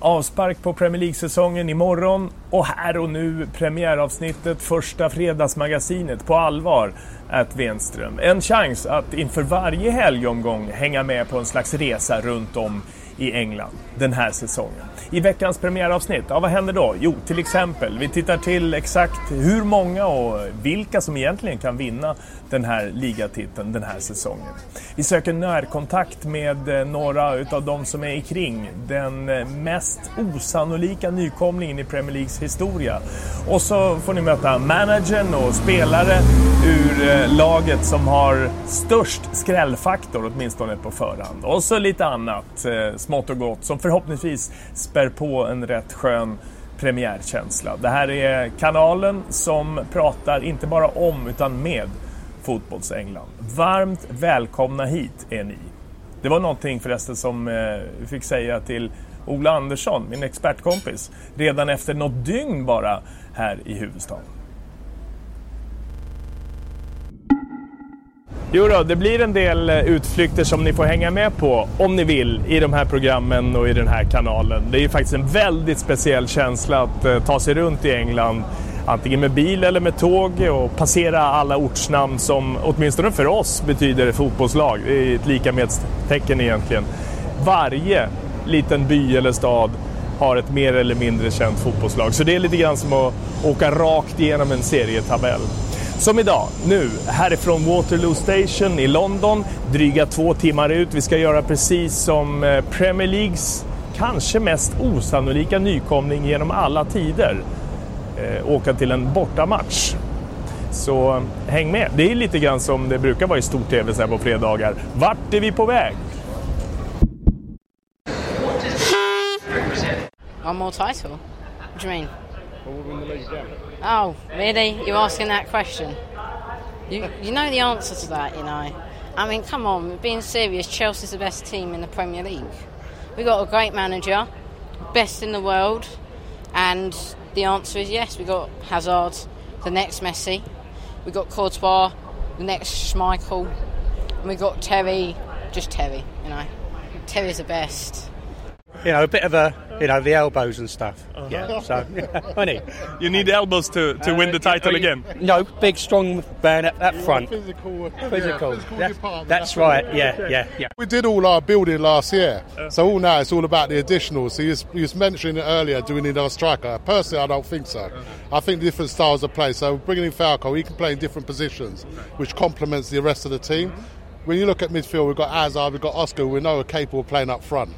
Avspark på Premier League-säsongen imorgon och här och nu premiäravsnittet första fredagsmagasinet på allvar at Wenström. En chans att inför varje helgomgång hänga med på en slags resa runt om i England den här säsongen. I veckans premiäravsnitt, ja vad händer då? Jo, till exempel, vi tittar till exakt hur många och vilka som egentligen kan vinna den här ligatiteln den här säsongen. Vi söker närkontakt med eh, några utav de som är kring den eh, mest osannolika nykomlingen i Premier Leagues historia. Och så får ni möta managern och spelare ur eh, laget som har störst skrällfaktor, åtminstone på förhand. Och så lite annat smått och gott som förhoppningsvis spär på en rätt skön premiärkänsla. Det här är kanalen som pratar inte bara om utan med Fotbollsängland. Varmt välkomna hit är ni. Det var någonting förresten som eh, vi fick säga till Ola Andersson, min expertkompis, redan efter något dygn bara här i huvudstaden. Jo då, det blir en del eh, utflykter som ni får hänga med på om ni vill i de här programmen och i den här kanalen. Det är ju faktiskt en väldigt speciell känsla att eh, ta sig runt i England antingen med bil eller med tåg och passera alla ortsnamn som åtminstone för oss betyder fotbollslag. Det är ett lika med tecken egentligen. Varje liten by eller stad har ett mer eller mindre känt fotbollslag. Så det är lite grann som att åka rakt igenom en serietabell. Som idag, nu, härifrån Waterloo Station i London, dryga två timmar ut. Vi ska göra precis som eh, Premier Leagues kanske mest osannolika nykomling genom alla tider. Eh, åka till en bortamatch. Så häng med. Det är lite grann som det brukar vara i stor-tv så här på fredagar. Vart är vi på väg? One more title? What do you mean? Oh, really? You're asking that question? You, you know the answer to that, you know. I mean, come on, being serious, Chelsea's the best team in the Premier League. We've got a great manager, best in the world, and the answer is yes. We've got Hazard, the next Messi. We've got Courtois, the next Schmeichel, and we've got Terry, just Terry. You know, Terry's the best. You know, a bit of a, you know, the elbows and stuff. Uh-huh. Yeah, so, funny. You need elbows to, to uh, win the title you, again? No, big, strong man at, at front. Physical, physical. Yeah, physical that's, that's right, yeah, yeah, yeah. We did all our building last year, uh, so all now it's all about the additional. So you was, you was mentioning it earlier, do we need another striker? Personally, I don't think so. Uh-huh. I think different styles of play. So bringing in Falco, he can play in different positions, which complements the rest of the team. When you look at midfield, we've got Azar, we've got Oscar, we know are capable of playing up front.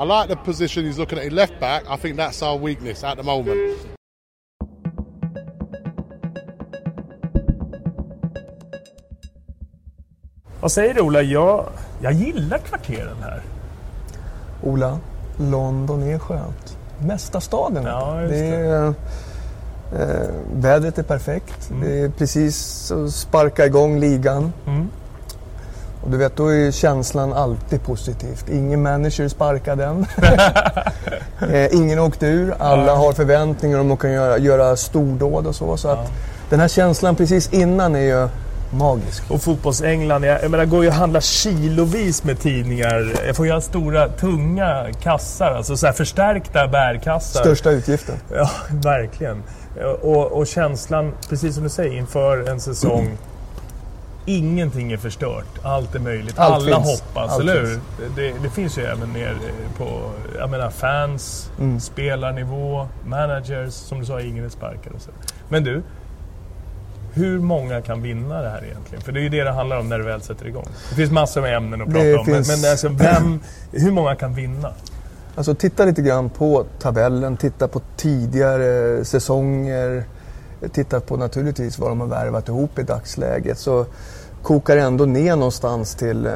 I like the position he's looking at in left back. I think that's our weakness at the moment. Vad säger du Ola? Jag, jag gillar kvarteren här. Ola, London är skönt. Mesta staden. Ja, det. det är, eh, vädret är perfekt. Mm. Det är precis att sparka igång ligan. Mm. Och du vet, då är känslan alltid positivt. Ingen manager sparkade än. eh, ingen åkte ur. Alla har förväntningar om att kunna göra, göra stordåd och så. så att Den här känslan precis innan är ju magisk. Och fotbolls-England, jag, jag menar, går ju att handla kilovis med tidningar. Jag får göra stora, tunga kassar, alltså så här förstärkta bärkassar. Största utgiften. Ja, verkligen. Och, och känslan, precis som du säger, inför en säsong. Mm. Ingenting är förstört, allt är möjligt. Allt Alla finns. hoppas, allt eller hur? Det, det, finns ju även ner på jag menar, fans, mm. spelarnivå, managers, som du sa, ingen är sparkad och så. Men du, hur många kan vinna det här egentligen? För det är ju det det handlar om när det väl sätter igång. Det finns massor med ämnen att prata det om. Finns... Men, men alltså, vem, hur många kan vinna? Alltså titta lite grann på tabellen, titta på tidigare säsonger. Titta på naturligtvis vad de har värvat ihop i dagsläget. Så kokar ändå ner någonstans till, eh,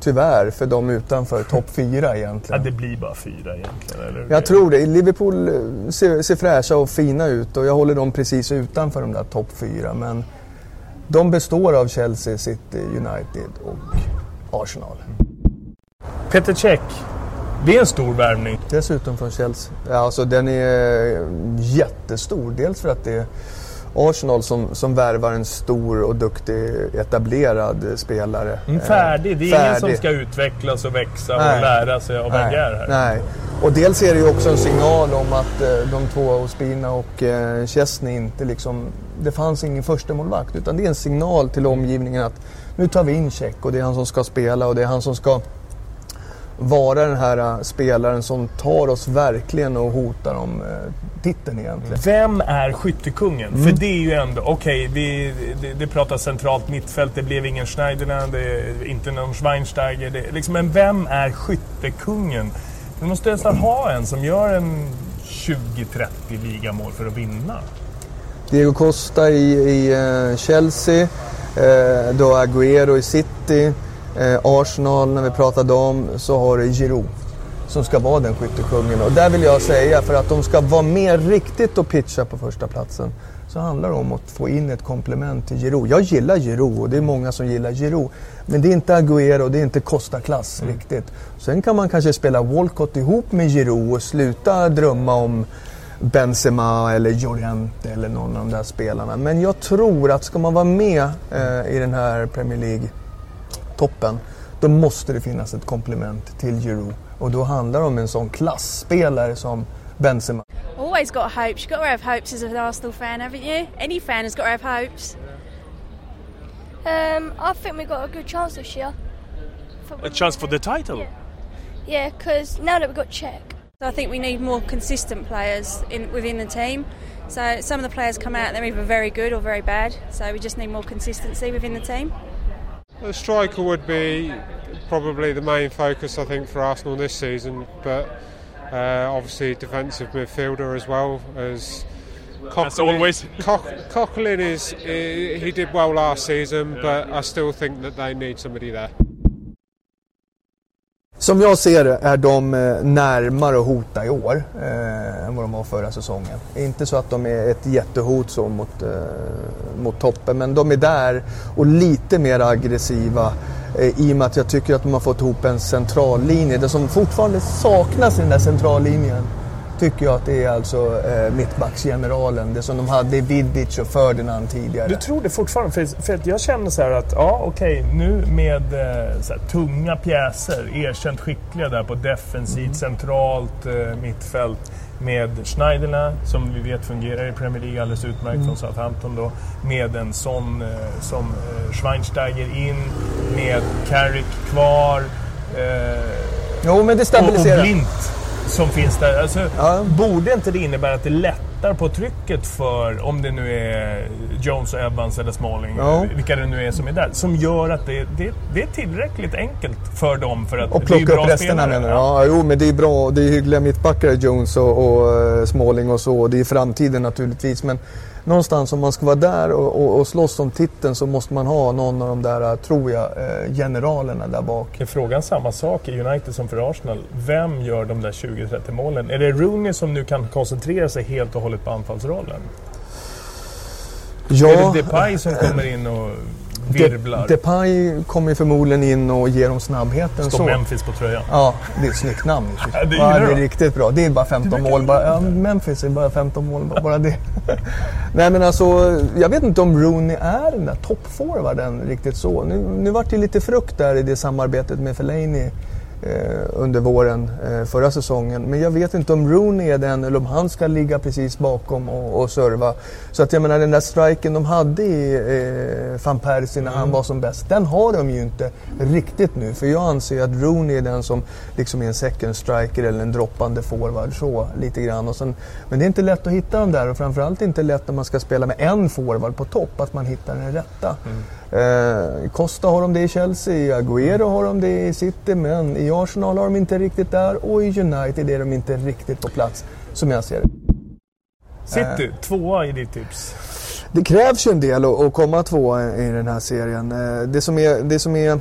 tyvärr, för de utanför topp fyra egentligen. Ja, det blir bara fyra egentligen, eller? Jag tror det. Liverpool eh, ser, ser fräscha och fina ut och jag håller dem precis utanför de där topp fyra. Men de består av Chelsea, City, United och Arsenal. Peter Cech, det är en stor värvning. Dessutom från Chelsea. Ja, alltså den är jättestor. Dels för att det är Arsenal som, som värvar en stor och duktig etablerad spelare. Mm, färdig, det är färdig. ingen som ska utvecklas och växa Nej. och lära sig av Wenger här. Nej, och dels är det ju också en signal om att eh, de två, Ospina och eh, Chesney, inte liksom... Det fanns ingen första målvakt utan det är en signal till omgivningen att nu tar vi in Check och det är han som ska spela och det är han som ska vara den här äh, spelaren som tar oss verkligen och hotar om äh, titeln egentligen. Vem är skyttekungen? Mm. För det är ju ändå, okej, okay, det, det pratas centralt mittfält, det blev ingen Schneiderland, det är inte någon Schweinsteiger. Det, liksom, men vem är skyttekungen? Vi måste nästan ha en som gör en 20-30 ligamål för att vinna. Diego Costa i, i uh, Chelsea, uh, då Agüero i City. Eh, Arsenal, när vi pratade om, så har du Giroud som ska vara den skyttekungen. Och där vill jag säga, för att de ska vara mer riktigt och pitcha på första platsen så handlar det om att få in ett komplement till Giroud. Jag gillar Giroud och det är många som gillar Giroud. Men det är inte Agüero, det är inte Costa-klass mm. riktigt. Sen kan man kanske spela Walcott ihop med Giroud och sluta drömma om Benzema eller Llorente eller någon av de där spelarna. Men jag tror att ska man vara med eh, i den här Premier League toppen, då måste det finnas ett komplement till Giroud. Och då handlar det om en sån klassspelare som Benzema. Always got hopes. You've got to have hopes as an Arsenal fan, haven't you? Any fan has got to have hopes. Um, I think we've got a good chance this year. A chance for the title? Yeah, because now that we've got Czech. I think we need more consistent players in, within the team. So some of the players come out, they're either very good or very bad. So we just need more consistency within the team. A striker would be probably the main focus, I think, for Arsenal this season, but uh, obviously defensive midfielder as well as. Coughlin, As always. Coughlin is he did well last season, yeah. but I still think that they need somebody there. Som jag ser det är de eh, närmare att hota i år eh, än vad de var förra säsongen. Inte så att de är ett jättehot så mot, eh, mot toppen, men de är där och lite mer aggressiva eh, i och med att jag tycker att de har fått ihop en central linje. Det som fortfarande saknas i den där centrallinjen tycker jag att det är alltså eh, mittbacksgeneralen. Det som de hade i Vidic och Ferdinand tidigare. Du tror det fortfarande? För, för jag känner så här att, ja okej, okay, nu med eh, här, tunga pjäser, erkänt skickliga där på defensivt, mm. centralt eh, mittfält med Schneiderna som vi vet fungerar i Premier League alldeles utmärkt mm. från Southampton då. Med en sån eh, som eh, Schweinsteiger in, med Carrick kvar. Eh, jo, men det stabiliserar. Och, och Blint som finns där. Alltså, ja. Borde inte det innebära att det lättar på trycket för, om det nu är Jones och Evans eller Smalling, ja. vilka det nu är som är där, som gör att det, det, det är tillräckligt enkelt för dem för att och plocka upp resterna menar du? Ja. ja, jo men det är bra. Det är hyggliga mittbackar, Jones och, och uh, Smalling och så. Det är framtiden naturligtvis. Men någonstans om man ska vara där och, och, och slåss om titeln så måste man ha någon av de där, tror jag, eh, generalerna där bak. Är frågan samma sak i United som för Arsenal? Vem gör de där 20-30 målen? Är det Rooney som nu kan koncentrera sig helt och hållet på anfallsrollen? Ja. Är det Depay som kommer in och virvlar. Depay kommer förmodligen in och ger dem snabbheten. Står. Memphis på tröjan. Ja, det är ett snyggt namn. Ja, det ja, det är riktigt bra. Det är bara 15 mål. Bara, ja, Memphis är bara 15 mål, bara det. Nej men alltså, jag vet inte om Rooney är den där toppforwarden riktigt så. Nu, nu vart det lite frukt där i det samarbetet med Fellaini under våren eh, förra säsongen. Men jag vet inte om Rooney är den eller om han ska ligga precis bakom och, och serva. Så att jag menar den där striken de hade i eh, van Persie när han var som bäst, den har de ju inte riktigt nu. För jag anser att Rooney är den som liksom är en second striker eller en droppande forward så lite grann. Och sen, men det är inte lätt att hitta dem där och framförallt inte lätt när man ska spela med en forward på topp, att man hittar den rätta. Eh, Costa har de det i Chelsea, Agüero har de det i City, men i Arsenal har de inte riktigt där och i United är de inte riktigt på plats, som jag ser det. City, tvåa i ditt tips. Det krävs ju en del att, komma tvåa i den här serien. Eh, Det som är, det som är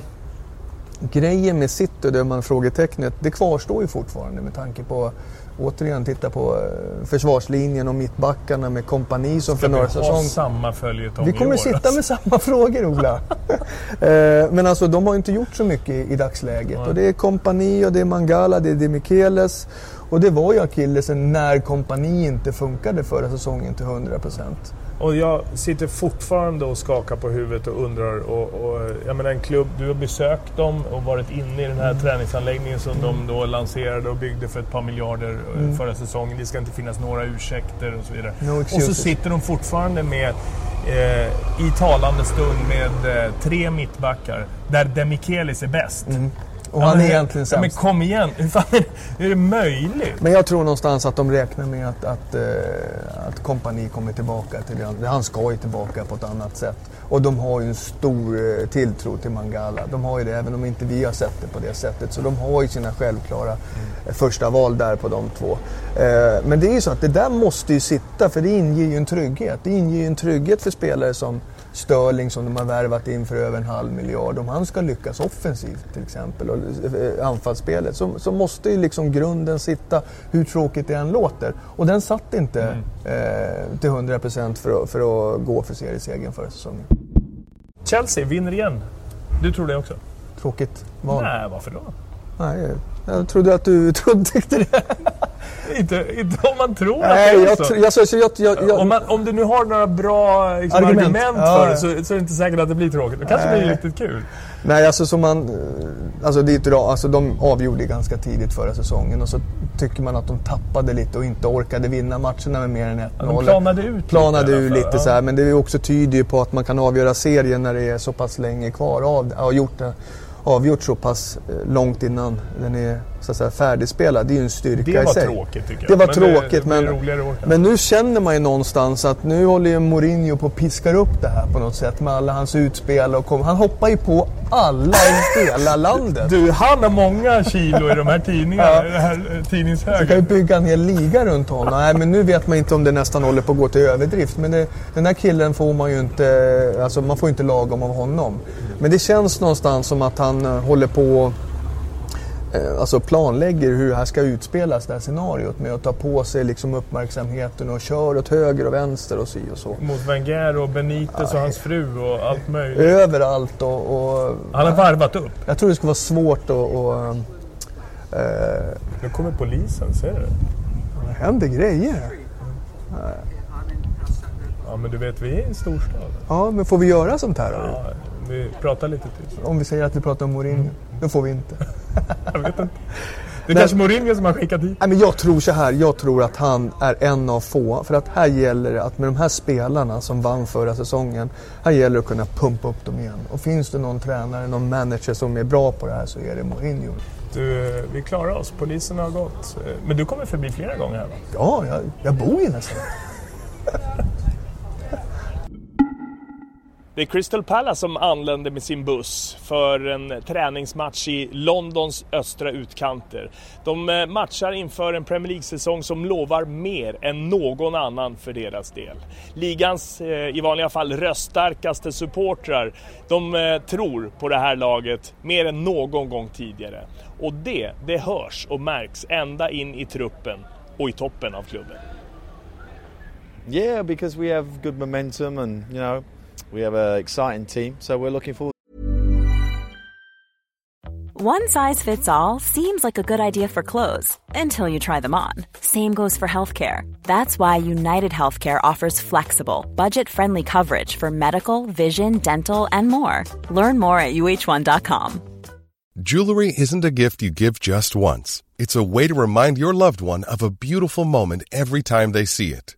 grejen med City, det man frågetecknet, det kvarstår ju fortfarande med tanke på Återigen, titta på eh, försvarslinjen och mittbackarna med kompani som för Ska vi några säsonger. samma följetong Vi kommer år, sitta alltså? med samma frågor Ola. Eh, Men alltså de har inte gjort så mycket i dagsläget. Nej. Och det är kompani och det är Mangala, det är Demichelis. Och det var ju akillesen när kompani inte funkade förra säsongen till 100%. Och jag sitter fortfarande och skakar på huvudet och undrar. Och, och, jag menar en klubb, du har besökt dem och varit inne i den här träningsanläggningen som de då lanserade och byggde för ett par miljarder eh, Mm. förra säsongen. Det ska inte finnas några ursäkter och så vidare. No och så sitter de fortfarande med eh, i talande stund med eh, tre mittbackar där Demichelis är bäst. Mm. Och Ja, han men- är egentligen ja, Men sämst. kom igen, hur fan är det, är det möjligt? Men jag tror någonstans att de räknar med att, att, eh, att kompani kommer tillbaka till det. Han ska ju tillbaka på ett annat sätt. Och de har ju en stor eh, tilltro till Mangala. De har ju det, även om inte vi har sett det på det sättet. Så de har ju sina självklara eh, första val där på de två. Men det är ju så att det där måste ju sitta, för det inger ju en trygghet. Det inger ju en trygghet för spelare som Sterling som de har värvat in för över en halv miljard. Om han ska lyckas offensivt till exempel och eh, anfallsspelet så, så måste ju liksom grunden sitta hur tråkigt det än låter. Och den satt inte eh, till 100% för, att- för att gå för seriesegern förra säsongen. Chelsea vinner igen. Du tror det också? Tråkigt val. Nej, varför då? Nej, jag trodde att du trodde, det. Inte, inte om man tror Nej, att det är jag, så. jag, jag, jag, jag, om, man, om du nu har några bra liksom, Argument. argument, Ja, för det så, så är det inte säkert att det blir tråkigt. Det kanske Nej. blir riktigt kul. Nej, alltså som man... eh, Alltså det är bra. Alltså de avgjorde ganska tidigt förra säsongen och så tycker man att de tappade lite och inte orkade vinna matcherna med mer än 1-0. Ja, de planade ut Planade lite lite ja. så här, men det är också tyder ju på att man kan avgöra serien när det är så pass länge kvar av ja, gjort det avgjort så pass eh, långt innan den är så att säga, färdigspelad. Det är ju en styrka Det i var sig. tråkigt, tycker jag. Det var Men det- tråkigt det blir men, men nu känner man ju någonstans att nu håller ju Mourinho på att piskar upp det här på något sätt med alla hans utspel och kom, han hoppar ju på alla i hela landet. Du, han har många kilo i de här tidningarna. Ja. i det här eh, Så kan ju tidningshögen. bygga en hel liga runt honom. Nej, men nu vet man inte om det nästan håller på att gå till överdrift. Men det, den här killen får man ju inte, alltså man får inte lagom av honom. Men det känns någonstans som att han eh, håller på Alltså planlägger hur det här ska utspelas, det här scenariot med att ta på sig liksom uppmärksamheten och kör åt höger och vänster och si och så. Mot Wenger och Benitez och hans fru och allt möjligt. Överallt och... och Han har varvat upp. Jag tror det skulle vara svårt att... Och, eh, Nu kommer polisen, ser du? det händer grejer. Ja, men du vet, vi är i en storstad. Ja, men får vi göra sånt här? då? Ja, vi pratar lite tyst. Om vi säger att vi pratar om Mourinho, då får vi inte. Jag vet inte. Det är Nej. kanske Mourinho som har skickat hit. Nej, men jag tror så här, jag tror att han är en av få. För att här gäller det att med de här spelarna som vann förra säsongen, här gäller det att kunna pumpa upp dem igen. Och finns det någon tränare, någon manager som är bra på det här så är det Mourinho. Du, vi klarar oss. Polisen har gått. Men du kommer förbi flera gånger här va? Ja, jag, jag bor ju nästan. Det är Crystal Palace som anländer med sin buss för en träningsmatch i Londons östra utkanter. De eh, matchar inför en Premier League-säsong som lovar mer än någon annan för deras del. Ligans eh, i vanliga fall röststarkaste supportrar, de eh, tror på det här laget mer än någon gång tidigare. Och det, det hörs och märks ända in i truppen och i toppen av klubben. Yeah, because we have good momentum and you know We have an exciting team, so we're looking forward. One size fits all seems like a good idea for clothes until you try them on. Same goes for healthcare. That's why United Healthcare offers flexible, budget friendly coverage for medical, vision, dental, and more. Learn more at uh1.com. Jewelry isn't a gift you give just once, it's a way to remind your loved one of a beautiful moment every time they see it.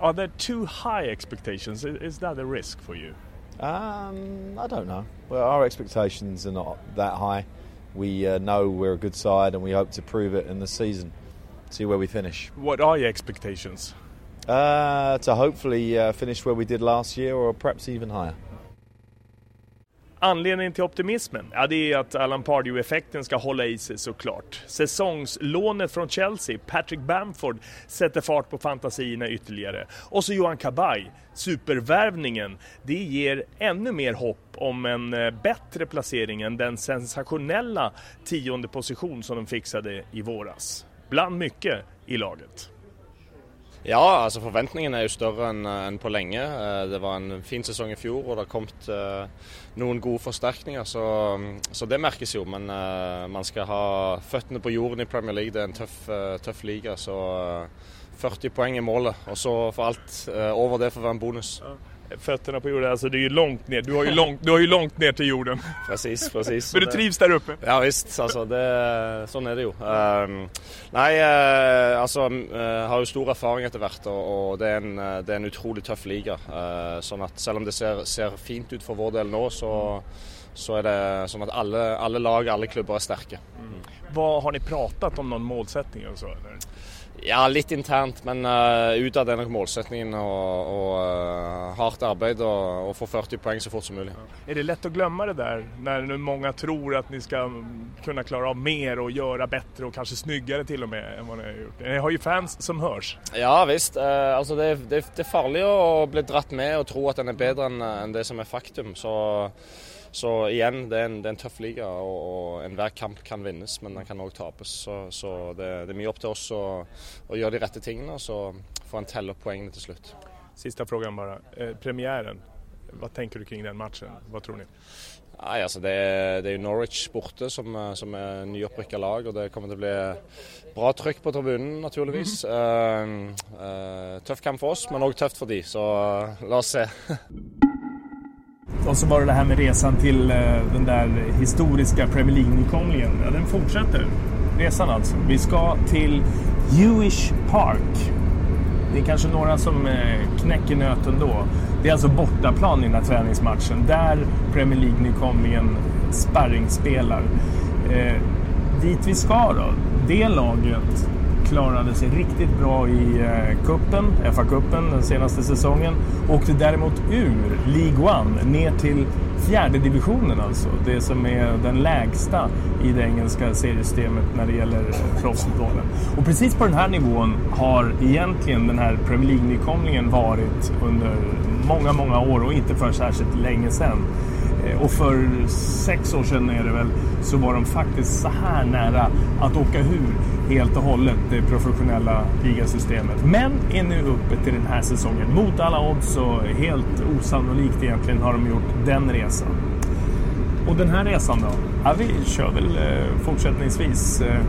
Are there too high expectations? Is that a risk for you? Um, I don't know. Well, our expectations are not that high. We uh, know we're a good side, and we hope to prove it in the season. See where we finish. What are your expectations? Uh, to hopefully uh, finish where we did last year, or perhaps even higher. Anledningen till optimismen? Ja, det är att Alan Pardew-effekten ska hålla i sig såklart. Säsongslånet från Chelsea, Patrick Bamford, sätter fart på fantasierna ytterligare. Och så Johan Kabay, supervärvningen. Det ger ännu mer hopp om en eh, bättre placering än den sensationella tionde position som de fixade i våras. Bland mycket i laget. Ja, altså forventningene er jo større enn en eh, på lenge. Eh, det var en fin sesong i fjor, og det har kommet eh, noen gode forsterkninger. Så, så det merkes jo. Men man skal ha føttene på jorden i Premier League. Det er en tøff, tøff liga. Så 40 poeng er målet. Og så for alt over det får være en bonus. Fötterna på jorden, alltså det är ju långt ner. Du har ju långt, du har ju långt ner till jorden. Precis, precis. Men du trivs där uppe? Ja visst, altså det, sånn er det jo. Um, nei, eh, altså eh, har jo stor erfaring etter hvert, og, og det, er en, eh, det er en utrolig tøff liga. Eh, sånn at selv om det ser, ser fint ut for vår del nå, så, så er det sånn at alle, alle lag, alle klubber er sterke. Vad, har ni pratat om någon målsättning och så eller? Ja, litt internt, men uh, utad er nok målsetningen å og, eh, hardt arbeid og, og få 40 poeng så fort som mulig. Är det lätt att glömma det där när nu många tror att ni ska kunna klara av mer och göra bättre och kanske snyggare till och med än vad ni har gjort? Ni har ju fans som hörs. Ja visst. eh, altså det, det, det er farlig å bli dratt med og tro at en er bedre enn enn det som er faktum. Så, så igjen, det er en, det er en tøff liga, og, og enhver kamp kan vinnes, men den kan òg tapes. Så, så det, det er mye opp til oss å, å gjøre de rette tingene, og så får en telle opp poengene til slutt. Sista frågan bara. Eh, premiären, vad tänker du kring den matchen? Vad tror ni? Nei, altså det, det er jo Norwich borte, som, eh, som er nyopprykka lag. og Det kommer til å bli bra trykk på tribunen, naturligvis. Eh, eh, tøff kamp for oss, men òg tøft for de, så eh, la oss se. Och så var det det här med resan till eh, den där historiska Premier League-nykomlingen. Ja, den fortsätter. Resan alltså. Vi ska till Jewish Park. Det är kanske några som eh, knäcker nöten då. Det är alltså bortaplan i den här träningsmatchen. Där Premier League-nykomlingen sparringspelar. Eh, dit vi ska då. Det laget klarade sig riktigt bra i eh, kuppen, FA-cupen den senaste säsongen. Åkte däremot ur League One ner till fjärde divisionen alltså. Det som är den lägsta i det engelska seriesystemet när det gäller eh, proffsfotbollen. Och precis på den här nivån har egentligen den här Premier League-nykomlingen varit under många, många år och inte för särskilt länge sedan. Eh, och för sex år sedan är det väl, så var de faktiskt så här nära att åka ur helt och hållet det professionella ligasystemet. Men är nu uppe till den här säsongen. Mot alla odds och helt osannolikt egentligen har de gjort den resan. Och den här resan då? Ja, vi kör väl eh, fortsättningsvis eh,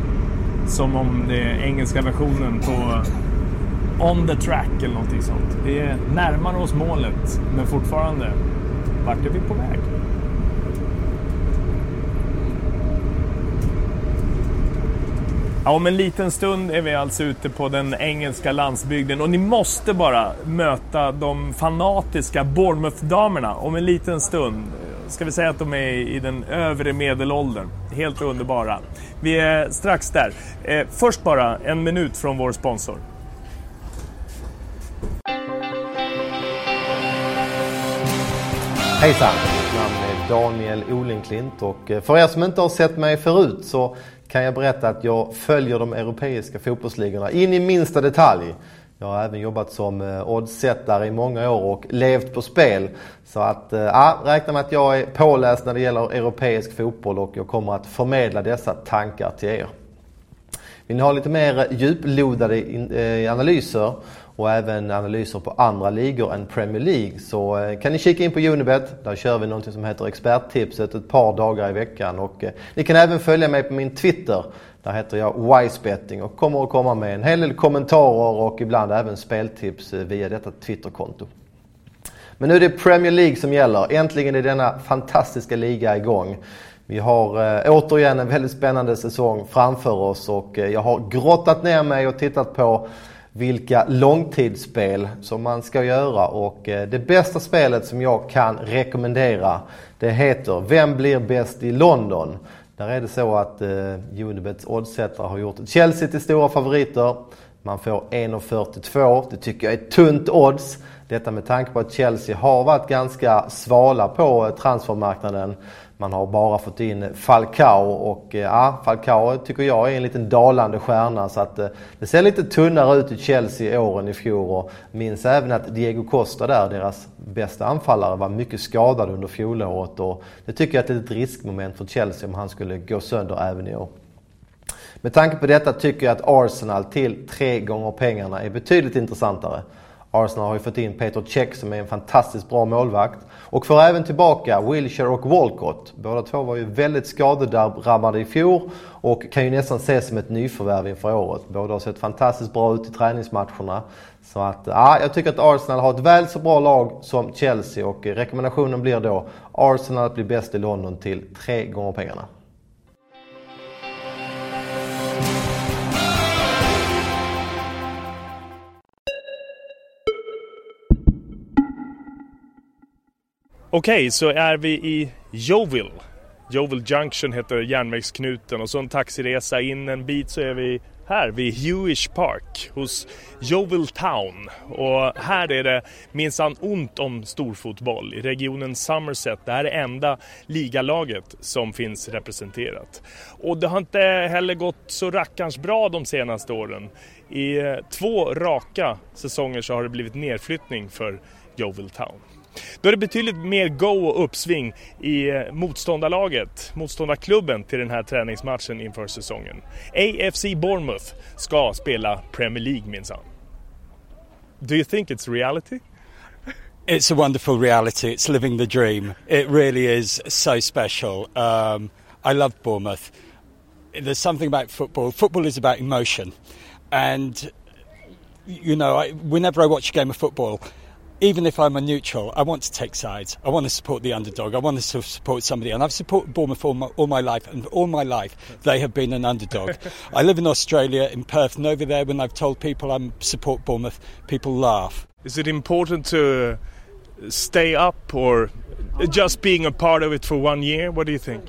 som om det är engelska versionen på On the track eller någonting sånt. Vi är närmare oss målet, men fortfarande, vart är vi på väg? Ja, om en liten stund är vi alltså ute på den engelska landsbygden och ni måste bara möta de fanatiska Bournemouth-damerna om en liten stund. Ska vi säga att de är i den övre medelåldern. Helt underbara. Vi är strax där. Eh, först bara en minut från vår sponsor. Hejsan! Mitt namn är Daniel Olenklint och eh, för er som inte har sett mig förut så kan jag berätta att jag följer de europeiska fotbollsligorna in i minsta detalj. Jag har även jobbat som eh, oddsättare i många år och levt på spel. Så att, eh, ja, räkna med att jag är påläst när det gäller europeisk fotboll och jag kommer att förmedla dessa tankar till er. Vill ni ha lite mer eh, djuplodade analyser och även analyser på andra ligor än Premier League så eh, kan ni kika in på Unibet. Där kör vi någonting som heter experttipset ett par dagar i veckan och eh, ni kan även följa mig på min Twitter. Där heter jag Wisebetting och kommer att komma med en hel del kommentarer och ibland även speltips eh, via detta Twitterkonto. Men nu är det Premier League som gäller. Äntligen är denna fantastiska liga igång. Vi har eh, återigen en väldigt spännande säsong framför oss och jag har grottat ner mig och tittat på vilka långtidsspel som man ska göra och eh, det bästa spelet som jag kan rekommendera det heter Vem blir bäst i London? Där är det så att eh, Unibets oddsättare har gjort Chelsea till stora favoriter. Man får 1,42. Det tycker jag är tunt odds. Detta med tanke på att Chelsea har varit ganska svala på eh, transfermarknaden. Man har bara fått in Falcao och eh, ja, Falcao tycker jag är en liten dalande stjärna så att eh, det ser lite tunnare ut i Chelsea i åren i fjol och minns även att Diego Costa där, deras bästa anfallare, var mycket skadad under fjolåret och det tycker jag är ett litet riskmoment för Chelsea om han skulle gå sönder även i år. Med tanke på detta tycker jag att Arsenal till tre gånger pengarna är betydligt intressantare. Arsenal har ju fått in Peter Cech som är en fantastiskt bra målvakt. Och får även tillbaka Wilshire och Walcott. Båda två var ju väldigt skadedrabbade i fjol och kan ju nästan ses som ett nyförvärv inför året. Båda har sett fantastiskt bra ut i träningsmatcherna. Så att, ja, jag tycker att Arsenal har ett väl så bra lag som Chelsea och rekommendationen blir då Arsenal att bli bäst i London till tre gånger pengarna. Okej, okay, så är vi i Yeovil. Yeovil Junction heter järnvägsknuten och så en taxiresa in en bit så är vi här vid Hewish Park hos Yeovil Town. Och här är det minsann ont om storfotboll i regionen Somerset. Det här är enda ligalaget som finns representerat. Och det har inte heller gått så rackarns bra de senaste åren. I två raka säsonger så har det blivit nedflyttning för Yeovil Town. Då är det betydligt mer go och uppsving i eh, motståndarlaget, motståndarklubben till den här träningsmatchen inför säsongen. AFC Bournemouth ska spela Premier League minsann. Do you think it's reality? It's a wonderful reality. It's living the dream. It really is so special. Um, I love Bournemouth. There's something about football. Football is about emotion. And, you know, I, whenever I watch a game of football, even if I'm a neutral, I want to take sides. I want to support the underdog. I want to support somebody. And I've supported Bournemouth all my, all my life, and all my life they have been an underdog. I live in Australia, in Perth, and over there, when I've told people I support Bournemouth, people laugh. Is it important to stay up or just being a part of it for one year? What do you think?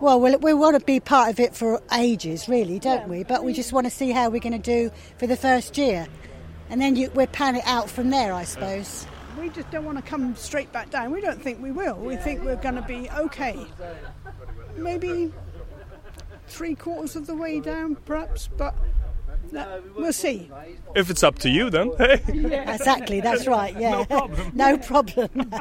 Well, we, we want to be part of it for ages, really, don't we? But we just want to see how we're going to do for the first year and then you, we're pan it out from there, I suppose. We just don't want to come straight back down. We don't think we will. We think we're going to be okay. Maybe three quarters of the way down, perhaps, but no, we'll see. If it's up to you, then. yeah. Exactly, that's right, yeah. No problem. no problem.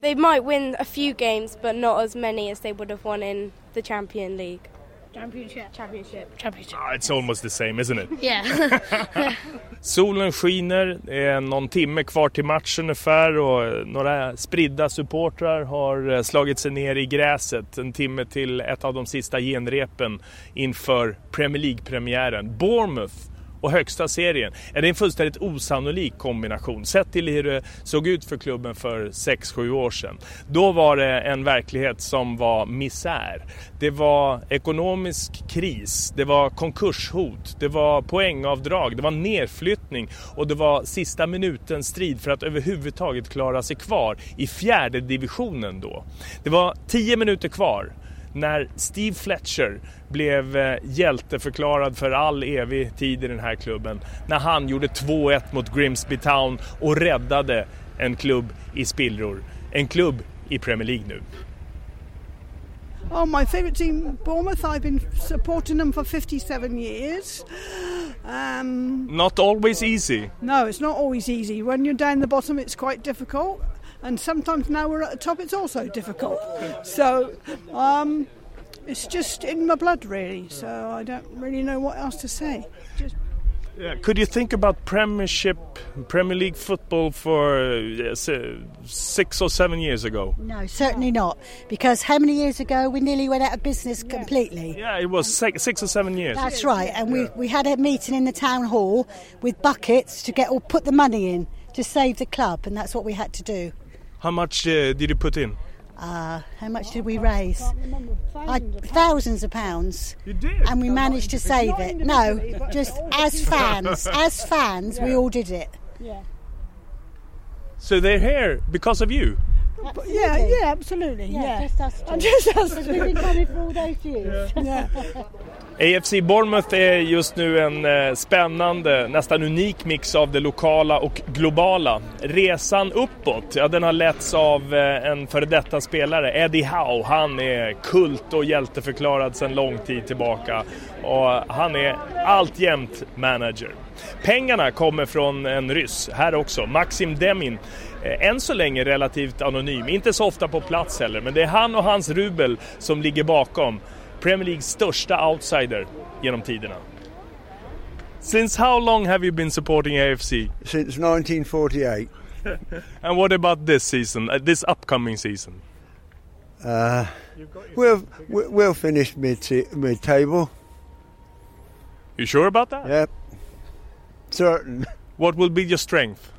they might win a few games, but not as many as they would have won in the Champion League. Championship. Championship. Championship. Ah, it's almost the same, isn't it? Yeah. Solen skiner, det är någon timme kvar till matchen ungefär och några spridda supportrar har eh, slagit sig ner i gräset en timme till ett av de sista genrepen inför Premier League-premiären. Bournemouth och högsta serien. är det är en fullständigt osannolik kombination. Sett till hur det såg ut för klubben för 6-7 år sedan. Då var det en verklighet som var misär. Det var ekonomisk kris, det var konkurshot, det var poängavdrag, det var nedflyttning och det var sista minuten strid för att överhuvudtaget klara sig kvar i fjärde divisionen då. Det var 10 minuter kvar när Steve Fletcher blev eh, hjälteförklarad för all evig tid i den här klubben. När han gjorde 2-1 mot Grimsby Town och räddade en klubb i spillror. En klubb i Premier League nu. Oh, my favourite team, Bournemouth. I've been supporting them for 57 years. Um, Not always easy. no, it's not always easy. When you're down the bottom, it's quite difficult. And sometimes now we're at the top, it's also difficult. So um, it's just in my blood, really. So I don't really know what else to say. Just Yeah. Could you think about Premiership, Premier League football for uh, uh, six or seven years ago? No, certainly not. Because how many years ago we nearly went out of business completely? Yeah, it was six, six or seven years. That's right. And we, we had a meeting in the town hall with buckets to get or put the money in to save the club, and that's what we had to do. How much uh, did you put in? Uh, how much did we raise? I, thousands of pounds. You did? And we managed to save it. No, just as fans. As fans, we all did it. Yeah. So they're here because of you? Yeah, yeah, absolutely. Yeah, Yeah, just us two. Just us two. we've been coming for all those years. Yeah. AFC Bournemouth är just nu en eh, spännande, nästan unik mix av det lokala och globala. Resan uppåt, ja den har letts av eh, en före detta spelare, Eddie Howe. Han är kult och hjälteförklarad sedan lång tid tillbaka och han är alltjämt manager. Pengarna kommer från en ryss, här också, Maxim Demin. Eh, än så länge relativt anonym, inte så ofta på plats heller, men det är han och hans rubel som ligger bakom Premier Leagues största outsider genom tiderna. Since how long have you been supporting AFC? Since 1948. And what about this season, uh, this upcoming season? Uh, we'll, we- we'll finish mid mid table. You sure about that? Yep. Certain. What will be your strength?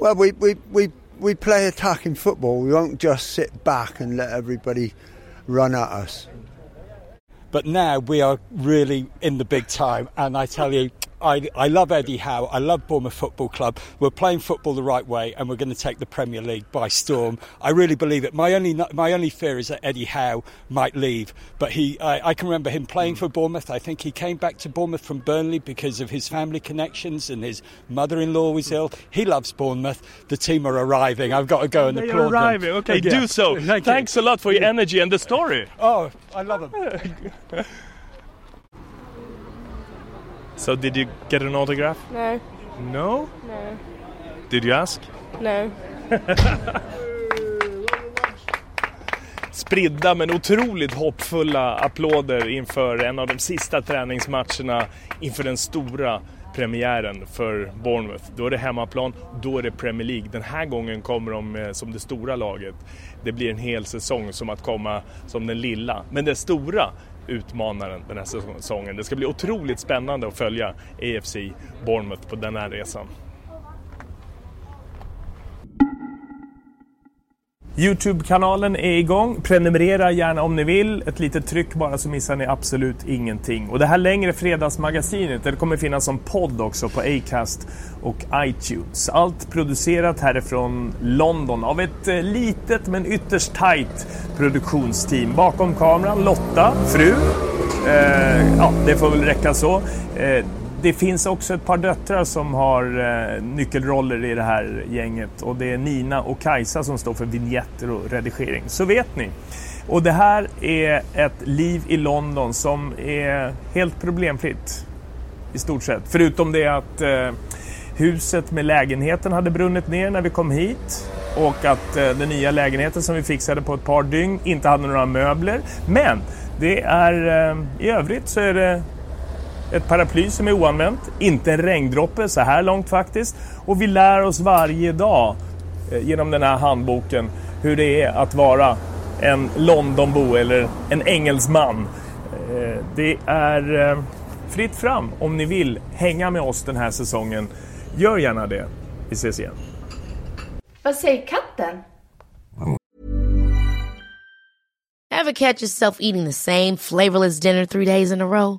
Well, we, we, we, we play attacking football. We won't just sit back and let everybody run at us. But now we are really in the big time, and I tell you, I, I love Eddie Howe. I love Bournemouth Football Club. We're playing football the right way, and we're going to take the Premier League by storm. I really believe it. My only my only fear is that Eddie Howe might leave, but he I, I can remember him playing for Bournemouth. I think he came back to Bournemouth from Burnley because of his family connections, and his mother-in-law was ill. He loves Bournemouth. The team are arriving. I've got to go and They applaud arriving. them. Okay, Yeah. do so. Thank you. Thanks a lot for your energy and the story. Oh, I love them. So, did you get an autograph? No, No. no, Did you ask? no. spridda men otroligt hoppfulla applåder inför en av de sista träningsmatcherna inför den stora premiären för Bournemouth. Då är det hemmaplan, då är det Premier League. Den här gången kommer de eh, som det stora laget. Det blir en hel säsong som att komma som den lilla. Men den stora utmanaren den här säsongen. Det ska bli otroligt spännande att följa AFC Bournemouth på den här resan. Youtube-kanalen är igång. Prenumerera gärna om ni vill. Ett litet tryck bara så missar ni absolut ingenting. Och det här längre fredagsmagasinet det kommer finnas som podd också på Acast och iTunes. Allt producerat härifrån London av ett eh, litet men ytterst tajt produktionsteam. Bakom kameran Lotta, fru. Eh, ja, det får väl räcka så. Eh, det finns också ett par döttrar som har eh, nyckelroller i det här gänget och det är Nina och Kajsa som står för vignetter och redigering. Så vet ni. Och det här är ett liv i London som är helt problemfritt i stort sett. Förutom det att eh, huset med lägenheten hade brunnit ner när vi kom hit och att eh, den nya lägenheten som vi fixade på ett par dygn inte hade några möbler. Men det är eh, i övrigt så är det ett paraply som är oanvänt, inte en regndroppe så här långt faktiskt. Och vi lär oss varje dag eh, genom den här handboken hur det är att vara en Londonbo eller en engelsman. Eh, Det är eh, fritt fram om ni vill hänga med oss den här säsongen. Gör gärna det. Vi ses igen. Vad säger katten? Ever catch yourself eating the same flavorless dinner three days in a row?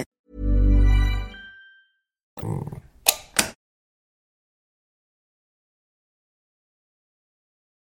嗯。